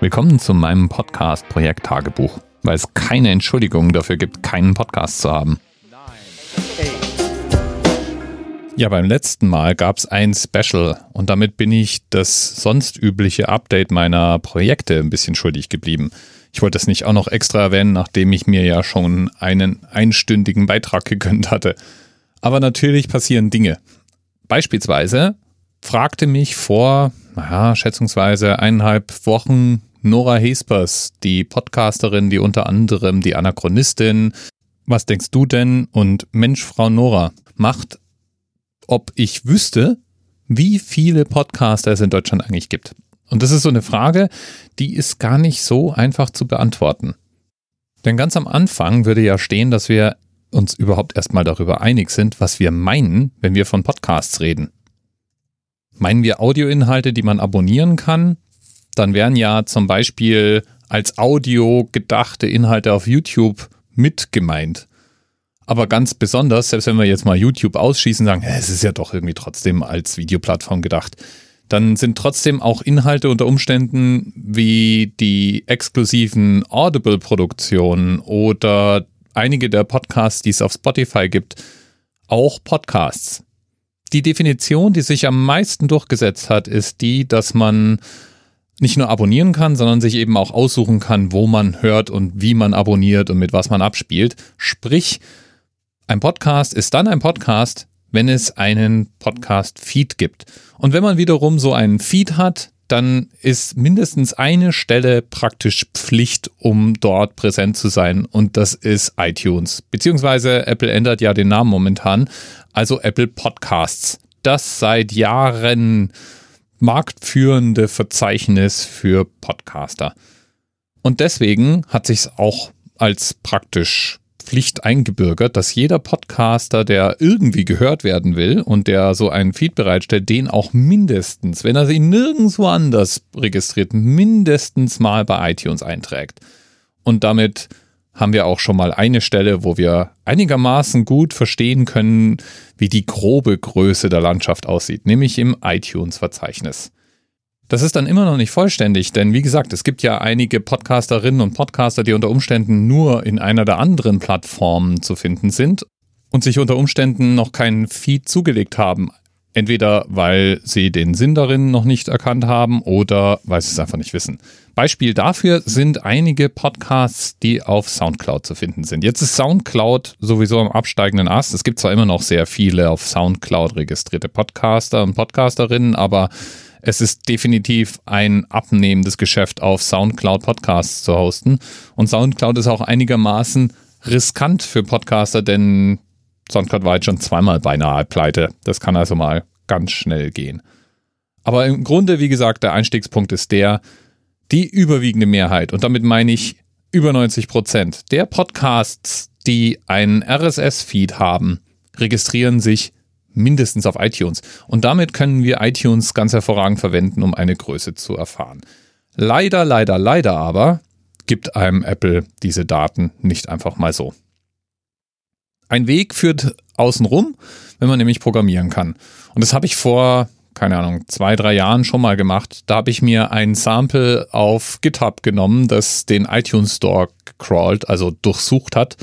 Willkommen zu meinem Podcast Projekt Tagebuch, weil es keine Entschuldigung dafür gibt, keinen Podcast zu haben. Ja, beim letzten Mal gab es ein Special und damit bin ich das sonst übliche Update meiner Projekte ein bisschen schuldig geblieben. Ich wollte es nicht auch noch extra erwähnen, nachdem ich mir ja schon einen einstündigen Beitrag gegönnt hatte. Aber natürlich passieren Dinge. Beispielsweise fragte mich vor, naja, schätzungsweise eineinhalb Wochen Nora Hespers, die Podcasterin, die unter anderem die Anachronistin, was denkst du denn? Und Mensch, Frau Nora, macht ob ich wüsste, wie viele Podcaster es in Deutschland eigentlich gibt. Und das ist so eine Frage, die ist gar nicht so einfach zu beantworten. Denn ganz am Anfang würde ja stehen, dass wir uns überhaupt erstmal darüber einig sind, was wir meinen, wenn wir von Podcasts reden. Meinen wir Audioinhalte, die man abonnieren kann? Dann wären ja zum Beispiel als Audio gedachte Inhalte auf YouTube mit gemeint. Aber ganz besonders, selbst wenn wir jetzt mal YouTube ausschießen, sagen, es ist ja doch irgendwie trotzdem als Videoplattform gedacht, dann sind trotzdem auch Inhalte unter Umständen wie die exklusiven Audible-Produktionen oder einige der Podcasts, die es auf Spotify gibt, auch Podcasts. Die Definition, die sich am meisten durchgesetzt hat, ist die, dass man nicht nur abonnieren kann, sondern sich eben auch aussuchen kann, wo man hört und wie man abonniert und mit was man abspielt. Sprich, ein Podcast ist dann ein Podcast, wenn es einen Podcast-Feed gibt. Und wenn man wiederum so einen Feed hat, dann ist mindestens eine Stelle praktisch Pflicht, um dort präsent zu sein. Und das ist iTunes. Beziehungsweise Apple ändert ja den Namen momentan. Also Apple Podcasts. Das seit Jahren marktführende Verzeichnis für Podcaster. Und deswegen hat sich es auch als praktisch Pflicht eingebürgert, dass jeder Podcaster, der irgendwie gehört werden will und der so einen Feed bereitstellt, den auch mindestens, wenn er sich nirgendwo anders registriert, mindestens mal bei iTunes einträgt. Und damit haben wir auch schon mal eine Stelle, wo wir einigermaßen gut verstehen können, wie die grobe Größe der Landschaft aussieht, nämlich im iTunes-Verzeichnis. Das ist dann immer noch nicht vollständig, denn wie gesagt, es gibt ja einige Podcasterinnen und Podcaster, die unter Umständen nur in einer der anderen Plattformen zu finden sind und sich unter Umständen noch keinen Feed zugelegt haben. Entweder weil sie den Sinn darin noch nicht erkannt haben oder weil sie es einfach nicht wissen. Beispiel dafür sind einige Podcasts, die auf Soundcloud zu finden sind. Jetzt ist Soundcloud sowieso am absteigenden Ast. Es gibt zwar immer noch sehr viele auf Soundcloud registrierte Podcaster und Podcasterinnen, aber es ist definitiv ein abnehmendes Geschäft, auf Soundcloud Podcasts zu hosten. Und Soundcloud ist auch einigermaßen riskant für Podcaster, denn Soundcloud war jetzt schon zweimal beinahe pleite. Das kann also mal ganz schnell gehen. Aber im Grunde, wie gesagt, der Einstiegspunkt ist der, die überwiegende Mehrheit, und damit meine ich über 90 Prozent der Podcasts, die einen RSS-Feed haben, registrieren sich mindestens auf iTunes. Und damit können wir iTunes ganz hervorragend verwenden, um eine Größe zu erfahren. Leider, leider, leider aber gibt einem Apple diese Daten nicht einfach mal so. Ein Weg führt außenrum, wenn man nämlich programmieren kann. Und das habe ich vor, keine Ahnung, zwei, drei Jahren schon mal gemacht. Da habe ich mir ein Sample auf GitHub genommen, das den iTunes Store crawlt, also durchsucht hat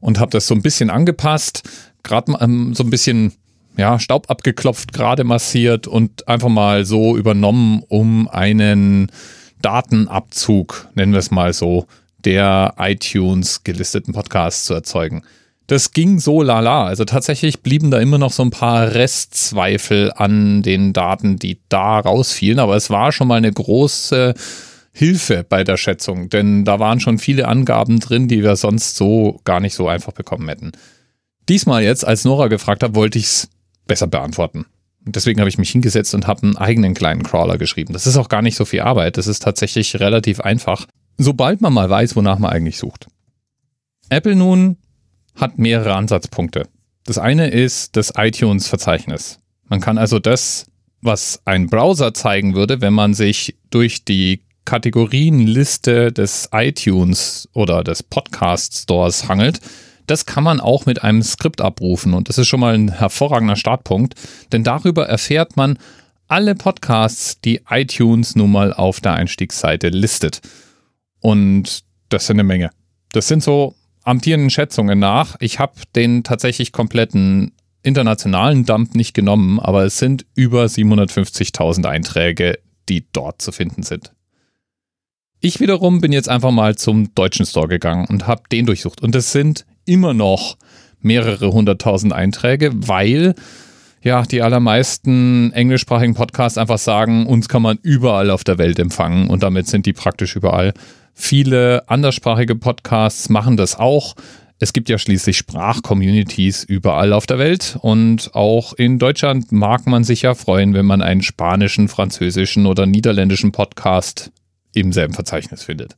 und habe das so ein bisschen angepasst, gerade ähm, so ein bisschen ja, Staub abgeklopft, gerade massiert und einfach mal so übernommen, um einen Datenabzug, nennen wir es mal so, der iTunes gelisteten Podcasts zu erzeugen. Das ging so lala. Also tatsächlich blieben da immer noch so ein paar Restzweifel an den Daten, die da rausfielen, aber es war schon mal eine große Hilfe bei der Schätzung, denn da waren schon viele Angaben drin, die wir sonst so gar nicht so einfach bekommen hätten. Diesmal jetzt, als Nora gefragt hat, wollte ich es besser beantworten. Deswegen habe ich mich hingesetzt und habe einen eigenen kleinen Crawler geschrieben. Das ist auch gar nicht so viel Arbeit. Das ist tatsächlich relativ einfach, sobald man mal weiß, wonach man eigentlich sucht. Apple nun hat mehrere Ansatzpunkte. Das eine ist das iTunes-Verzeichnis. Man kann also das, was ein Browser zeigen würde, wenn man sich durch die Kategorienliste des iTunes oder des Podcast Stores hangelt, das kann man auch mit einem Skript abrufen und das ist schon mal ein hervorragender Startpunkt, denn darüber erfährt man alle Podcasts, die iTunes nun mal auf der Einstiegsseite listet. Und das sind eine Menge. Das sind so amtierenden Schätzungen nach. Ich habe den tatsächlich kompletten internationalen Dump nicht genommen, aber es sind über 750.000 Einträge, die dort zu finden sind. Ich wiederum bin jetzt einfach mal zum deutschen Store gegangen und habe den durchsucht. Und es sind immer noch mehrere hunderttausend Einträge, weil ja die allermeisten englischsprachigen Podcasts einfach sagen, uns kann man überall auf der Welt empfangen und damit sind die praktisch überall. Viele anderssprachige Podcasts machen das auch. Es gibt ja schließlich Sprachcommunities überall auf der Welt und auch in Deutschland mag man sich ja freuen, wenn man einen spanischen, französischen oder niederländischen Podcast im selben Verzeichnis findet.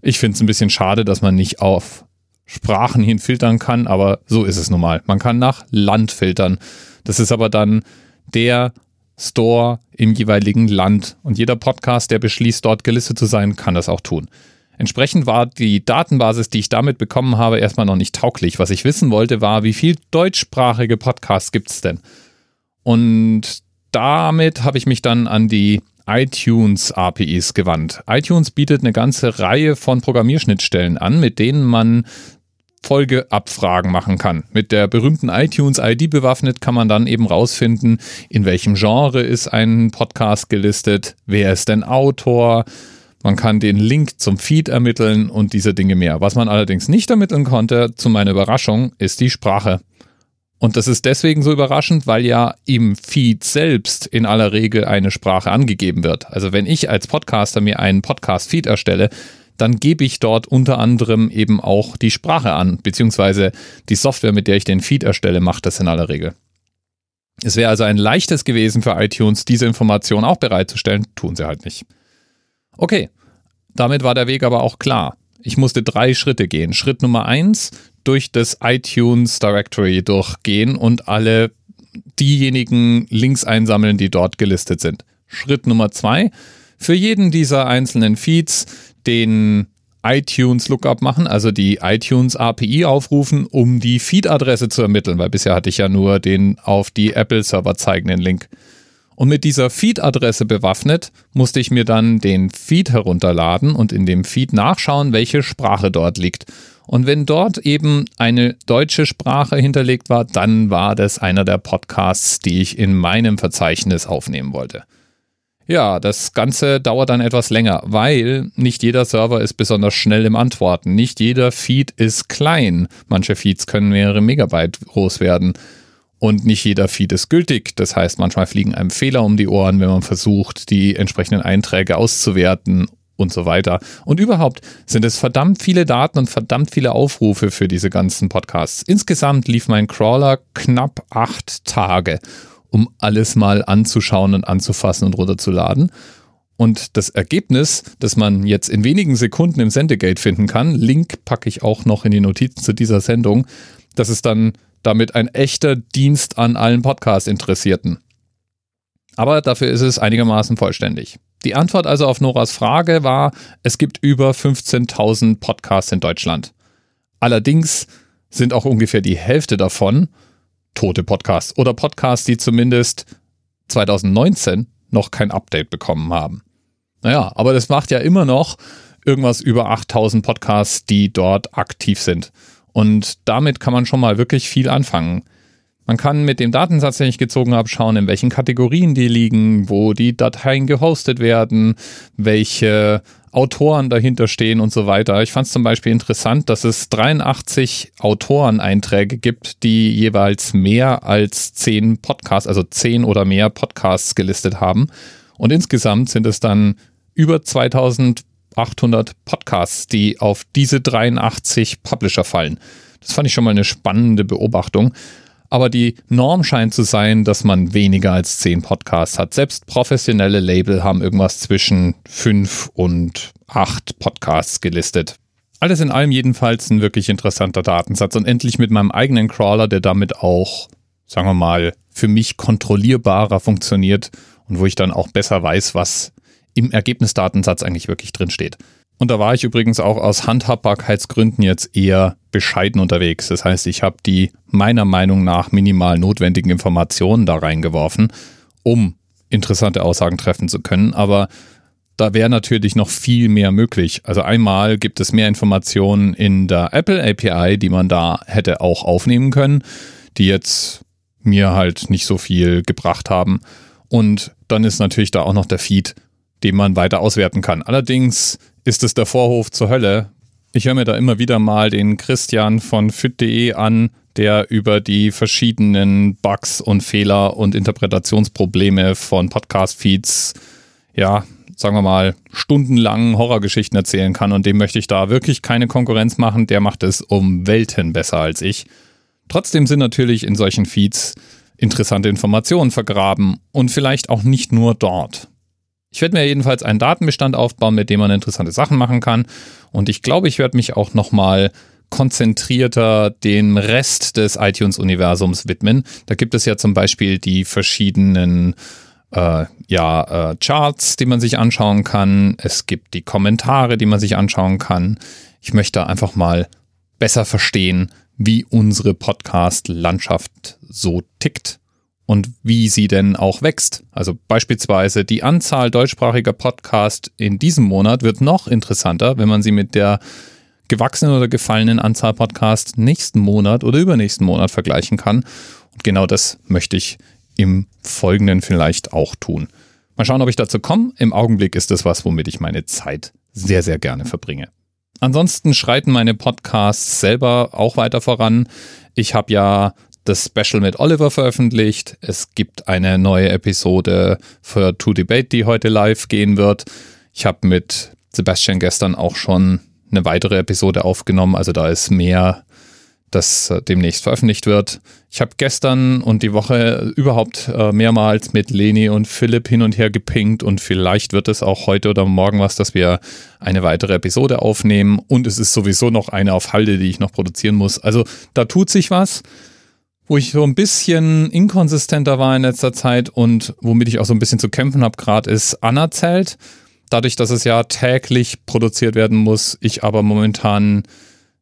Ich finde es ein bisschen schade, dass man nicht auf Sprachen hin filtern kann, aber so ist es nun mal. Man kann nach Land filtern. Das ist aber dann der Store im jeweiligen Land und jeder Podcast, der beschließt, dort gelistet zu sein, kann das auch tun. Entsprechend war die Datenbasis, die ich damit bekommen habe, erstmal noch nicht tauglich. Was ich wissen wollte, war, wie viel deutschsprachige Podcasts gibt es denn? Und damit habe ich mich dann an die iTunes APIs gewandt. iTunes bietet eine ganze Reihe von Programmierschnittstellen an, mit denen man Folgeabfragen machen kann. Mit der berühmten iTunes ID bewaffnet kann man dann eben rausfinden, in welchem Genre ist ein Podcast gelistet, wer ist denn Autor, man kann den Link zum Feed ermitteln und diese Dinge mehr. Was man allerdings nicht ermitteln konnte, zu meiner Überraschung, ist die Sprache. Und das ist deswegen so überraschend, weil ja im Feed selbst in aller Regel eine Sprache angegeben wird. Also wenn ich als Podcaster mir einen Podcast-Feed erstelle, dann gebe ich dort unter anderem eben auch die Sprache an, beziehungsweise die Software, mit der ich den Feed erstelle, macht das in aller Regel. Es wäre also ein leichtes gewesen für iTunes, diese Information auch bereitzustellen, tun sie halt nicht. Okay, damit war der Weg aber auch klar. Ich musste drei Schritte gehen. Schritt Nummer eins, durch das iTunes Directory durchgehen und alle diejenigen Links einsammeln, die dort gelistet sind. Schritt Nummer zwei, für jeden dieser einzelnen Feeds den iTunes Lookup machen, also die iTunes API aufrufen, um die Feed-Adresse zu ermitteln, weil bisher hatte ich ja nur den auf die Apple-Server zeigenden Link. Und mit dieser Feed-Adresse bewaffnet musste ich mir dann den Feed herunterladen und in dem Feed nachschauen, welche Sprache dort liegt. Und wenn dort eben eine deutsche Sprache hinterlegt war, dann war das einer der Podcasts, die ich in meinem Verzeichnis aufnehmen wollte. Ja, das Ganze dauert dann etwas länger, weil nicht jeder Server ist besonders schnell im Antworten. Nicht jeder Feed ist klein. Manche Feeds können mehrere Megabyte groß werden. Und nicht jeder Feed ist gültig. Das heißt, manchmal fliegen einem Fehler um die Ohren, wenn man versucht, die entsprechenden Einträge auszuwerten und so weiter. Und überhaupt sind es verdammt viele Daten und verdammt viele Aufrufe für diese ganzen Podcasts. Insgesamt lief mein Crawler knapp acht Tage, um alles mal anzuschauen und anzufassen und runterzuladen. Und das Ergebnis, das man jetzt in wenigen Sekunden im Sendegate finden kann, Link packe ich auch noch in die Notizen zu dieser Sendung, das ist dann damit ein echter Dienst an allen Podcast-Interessierten. Aber dafür ist es einigermaßen vollständig. Die Antwort also auf Noras Frage war, es gibt über 15.000 Podcasts in Deutschland. Allerdings sind auch ungefähr die Hälfte davon tote Podcasts oder Podcasts, die zumindest 2019 noch kein Update bekommen haben. Naja, aber das macht ja immer noch irgendwas über 8000 Podcasts, die dort aktiv sind. Und damit kann man schon mal wirklich viel anfangen. Man kann mit dem Datensatz, den ich gezogen habe, schauen, in welchen Kategorien die liegen, wo die Dateien gehostet werden, welche Autoren dahinter stehen und so weiter. Ich fand es zum Beispiel interessant, dass es 83 Autoreneinträge gibt, die jeweils mehr als 10 Podcasts, also 10 oder mehr Podcasts gelistet haben. Und insgesamt sind es dann über 2800 Podcasts, die auf diese 83 Publisher fallen. Das fand ich schon mal eine spannende Beobachtung. Aber die Norm scheint zu sein, dass man weniger als zehn Podcasts hat. Selbst professionelle Label haben irgendwas zwischen fünf und acht Podcasts gelistet. Alles in allem jedenfalls ein wirklich interessanter Datensatz und endlich mit meinem eigenen Crawler, der damit auch, sagen wir mal, für mich kontrollierbarer funktioniert und wo ich dann auch besser weiß, was im Ergebnisdatensatz eigentlich wirklich drin steht. Und da war ich übrigens auch aus Handhabbarkeitsgründen jetzt eher bescheiden unterwegs. Das heißt, ich habe die meiner Meinung nach minimal notwendigen Informationen da reingeworfen, um interessante Aussagen treffen zu können. Aber da wäre natürlich noch viel mehr möglich. Also einmal gibt es mehr Informationen in der Apple API, die man da hätte auch aufnehmen können, die jetzt mir halt nicht so viel gebracht haben. Und dann ist natürlich da auch noch der Feed, den man weiter auswerten kann. Allerdings ist es der Vorhof zur Hölle. Ich höre mir da immer wieder mal den Christian von fit.de an, der über die verschiedenen Bugs und Fehler und Interpretationsprobleme von Podcast-Feeds, ja, sagen wir mal, stundenlang Horrorgeschichten erzählen kann. Und dem möchte ich da wirklich keine Konkurrenz machen. Der macht es um Welten besser als ich. Trotzdem sind natürlich in solchen Feeds interessante Informationen vergraben und vielleicht auch nicht nur dort. Ich werde mir jedenfalls einen Datenbestand aufbauen, mit dem man interessante Sachen machen kann. Und ich glaube, ich werde mich auch nochmal konzentrierter dem Rest des iTunes-Universums widmen. Da gibt es ja zum Beispiel die verschiedenen äh, ja, äh, Charts, die man sich anschauen kann. Es gibt die Kommentare, die man sich anschauen kann. Ich möchte einfach mal besser verstehen, wie unsere Podcast-Landschaft so tickt und wie sie denn auch wächst. Also beispielsweise die Anzahl deutschsprachiger Podcasts in diesem Monat wird noch interessanter, wenn man sie mit der gewachsenen oder gefallenen Anzahl Podcasts nächsten Monat oder übernächsten Monat vergleichen kann. Und genau das möchte ich im Folgenden vielleicht auch tun. Mal schauen, ob ich dazu komme. Im Augenblick ist das was, womit ich meine Zeit sehr, sehr gerne verbringe. Ansonsten schreiten meine Podcasts selber auch weiter voran. Ich habe ja das Special mit Oliver veröffentlicht. Es gibt eine neue Episode für To Debate, die heute live gehen wird. Ich habe mit Sebastian gestern auch schon eine weitere Episode aufgenommen. Also da ist mehr das äh, demnächst veröffentlicht wird. Ich habe gestern und die Woche überhaupt äh, mehrmals mit Leni und Philipp hin und her gepinkt und vielleicht wird es auch heute oder morgen was, dass wir eine weitere Episode aufnehmen und es ist sowieso noch eine auf Halde, die ich noch produzieren muss. Also da tut sich was, wo ich so ein bisschen inkonsistenter war in letzter Zeit und womit ich auch so ein bisschen zu kämpfen habe gerade ist Anerzählt. Dadurch, dass es ja täglich produziert werden muss, ich aber momentan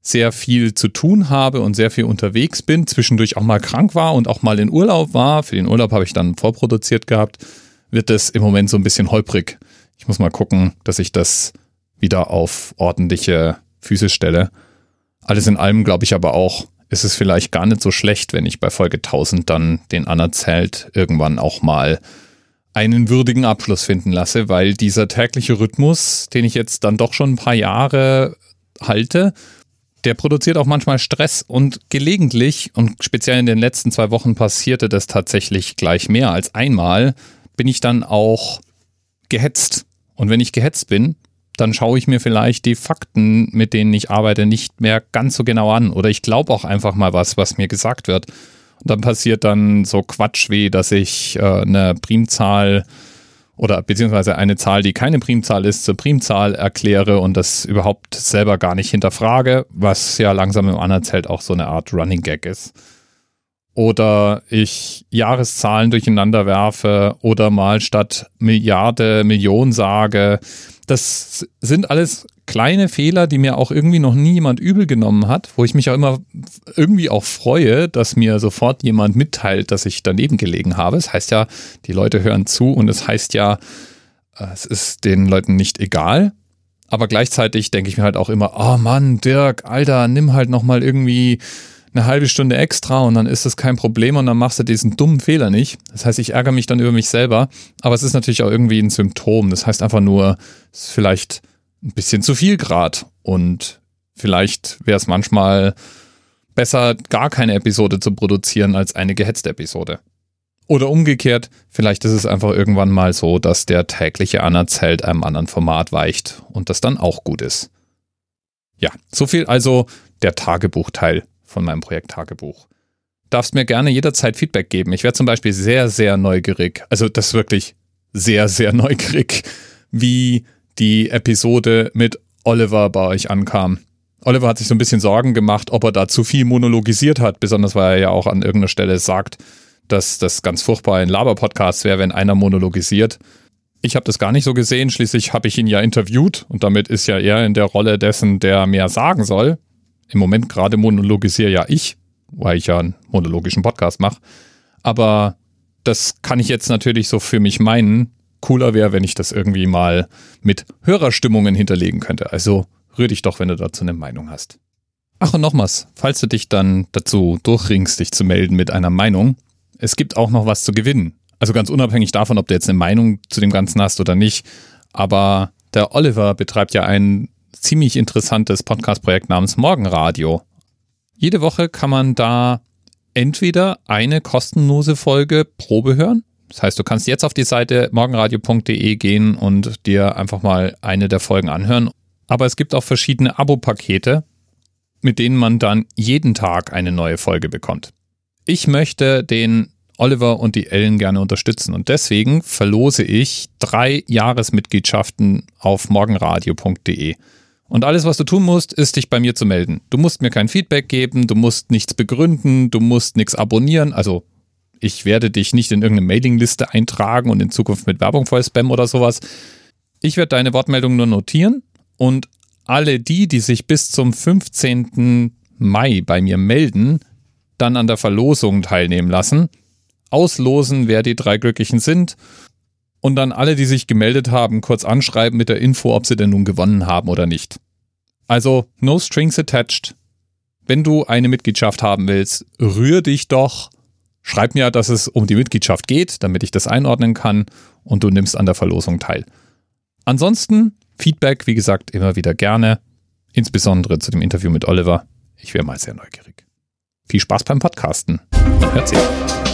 sehr viel zu tun habe und sehr viel unterwegs bin, zwischendurch auch mal krank war und auch mal in Urlaub war, für den Urlaub habe ich dann vorproduziert gehabt, wird es im Moment so ein bisschen holprig. Ich muss mal gucken, dass ich das wieder auf ordentliche Füße stelle. Alles in allem glaube ich aber auch, ist es vielleicht gar nicht so schlecht, wenn ich bei Folge 1000 dann den Anerzählt irgendwann auch mal einen würdigen Abschluss finden lasse, weil dieser tägliche Rhythmus, den ich jetzt dann doch schon ein paar Jahre halte, der produziert auch manchmal Stress und gelegentlich, und speziell in den letzten zwei Wochen passierte das tatsächlich gleich mehr als einmal, bin ich dann auch gehetzt. Und wenn ich gehetzt bin, dann schaue ich mir vielleicht die Fakten, mit denen ich arbeite, nicht mehr ganz so genau an. Oder ich glaube auch einfach mal was, was mir gesagt wird. Und dann passiert dann so Quatsch wie, dass ich äh, eine Primzahl oder beziehungsweise eine Zahl, die keine Primzahl ist, zur Primzahl erkläre und das überhaupt selber gar nicht hinterfrage, was ja langsam im Anerzählt auch so eine Art Running Gag ist. Oder ich Jahreszahlen durcheinander werfe oder mal statt Milliarde Million sage. Das sind alles kleine Fehler, die mir auch irgendwie noch nie jemand übel genommen hat, wo ich mich auch immer irgendwie auch freue, dass mir sofort jemand mitteilt, dass ich daneben gelegen habe. Es das heißt ja, die Leute hören zu und es heißt ja, es ist den Leuten nicht egal. Aber gleichzeitig denke ich mir halt auch immer, oh Mann, Dirk, Alter, nimm halt nochmal irgendwie eine halbe Stunde extra und dann ist das kein Problem und dann machst du diesen dummen Fehler nicht. Das heißt, ich ärgere mich dann über mich selber, aber es ist natürlich auch irgendwie ein Symptom. Das heißt einfach nur, es ist vielleicht ein bisschen zu viel Grad. Und vielleicht wäre es manchmal besser, gar keine Episode zu produzieren, als eine gehetzte Episode. Oder umgekehrt, vielleicht ist es einfach irgendwann mal so, dass der tägliche Anerzählt einem anderen Format weicht und das dann auch gut ist. Ja, so viel also der Tagebuchteil von meinem Projekt Tagebuch. Darfst mir gerne jederzeit Feedback geben. Ich wäre zum Beispiel sehr, sehr neugierig, also das ist wirklich sehr, sehr neugierig, wie die Episode mit Oliver bei euch ankam. Oliver hat sich so ein bisschen Sorgen gemacht, ob er da zu viel monologisiert hat, besonders weil er ja auch an irgendeiner Stelle sagt, dass das ganz furchtbar ein Laber-Podcast wäre, wenn einer monologisiert. Ich habe das gar nicht so gesehen, schließlich habe ich ihn ja interviewt und damit ist ja er in der Rolle dessen, der mehr sagen soll. Im Moment gerade monologisiere ja ich, weil ich ja einen monologischen Podcast mache. Aber das kann ich jetzt natürlich so für mich meinen. Cooler wäre, wenn ich das irgendwie mal mit Hörerstimmungen hinterlegen könnte. Also rühr dich doch, wenn du dazu eine Meinung hast. Ach und nochmals, falls du dich dann dazu durchringst, dich zu melden mit einer Meinung, es gibt auch noch was zu gewinnen. Also ganz unabhängig davon, ob du jetzt eine Meinung zu dem Ganzen hast oder nicht. Aber der Oliver betreibt ja ein ziemlich interessantes Podcast-Projekt namens Morgenradio. Jede Woche kann man da entweder eine kostenlose Folge Probe hören. Das heißt, du kannst jetzt auf die Seite morgenradio.de gehen und dir einfach mal eine der Folgen anhören. Aber es gibt auch verschiedene Abo-Pakete, mit denen man dann jeden Tag eine neue Folge bekommt. Ich möchte den Oliver und die Ellen gerne unterstützen und deswegen verlose ich drei Jahresmitgliedschaften auf morgenradio.de. Und alles, was du tun musst, ist dich bei mir zu melden. Du musst mir kein Feedback geben, du musst nichts begründen, du musst nichts abonnieren. Also ich werde dich nicht in irgendeine Mailingliste eintragen und in Zukunft mit Werbung voll spammen oder sowas. Ich werde deine Wortmeldung nur notieren und alle die, die sich bis zum 15. Mai bei mir melden, dann an der Verlosung teilnehmen lassen. Auslosen, wer die drei Glücklichen sind und dann alle, die sich gemeldet haben, kurz anschreiben mit der Info, ob sie denn nun gewonnen haben oder nicht. Also, no strings attached. Wenn du eine Mitgliedschaft haben willst, rühr dich doch. Schreib mir, dass es um die Mitgliedschaft geht, damit ich das einordnen kann und du nimmst an der Verlosung teil. Ansonsten, Feedback, wie gesagt, immer wieder gerne. Insbesondere zu dem Interview mit Oliver. Ich wäre mal sehr neugierig. Viel Spaß beim Podcasten. Man hört.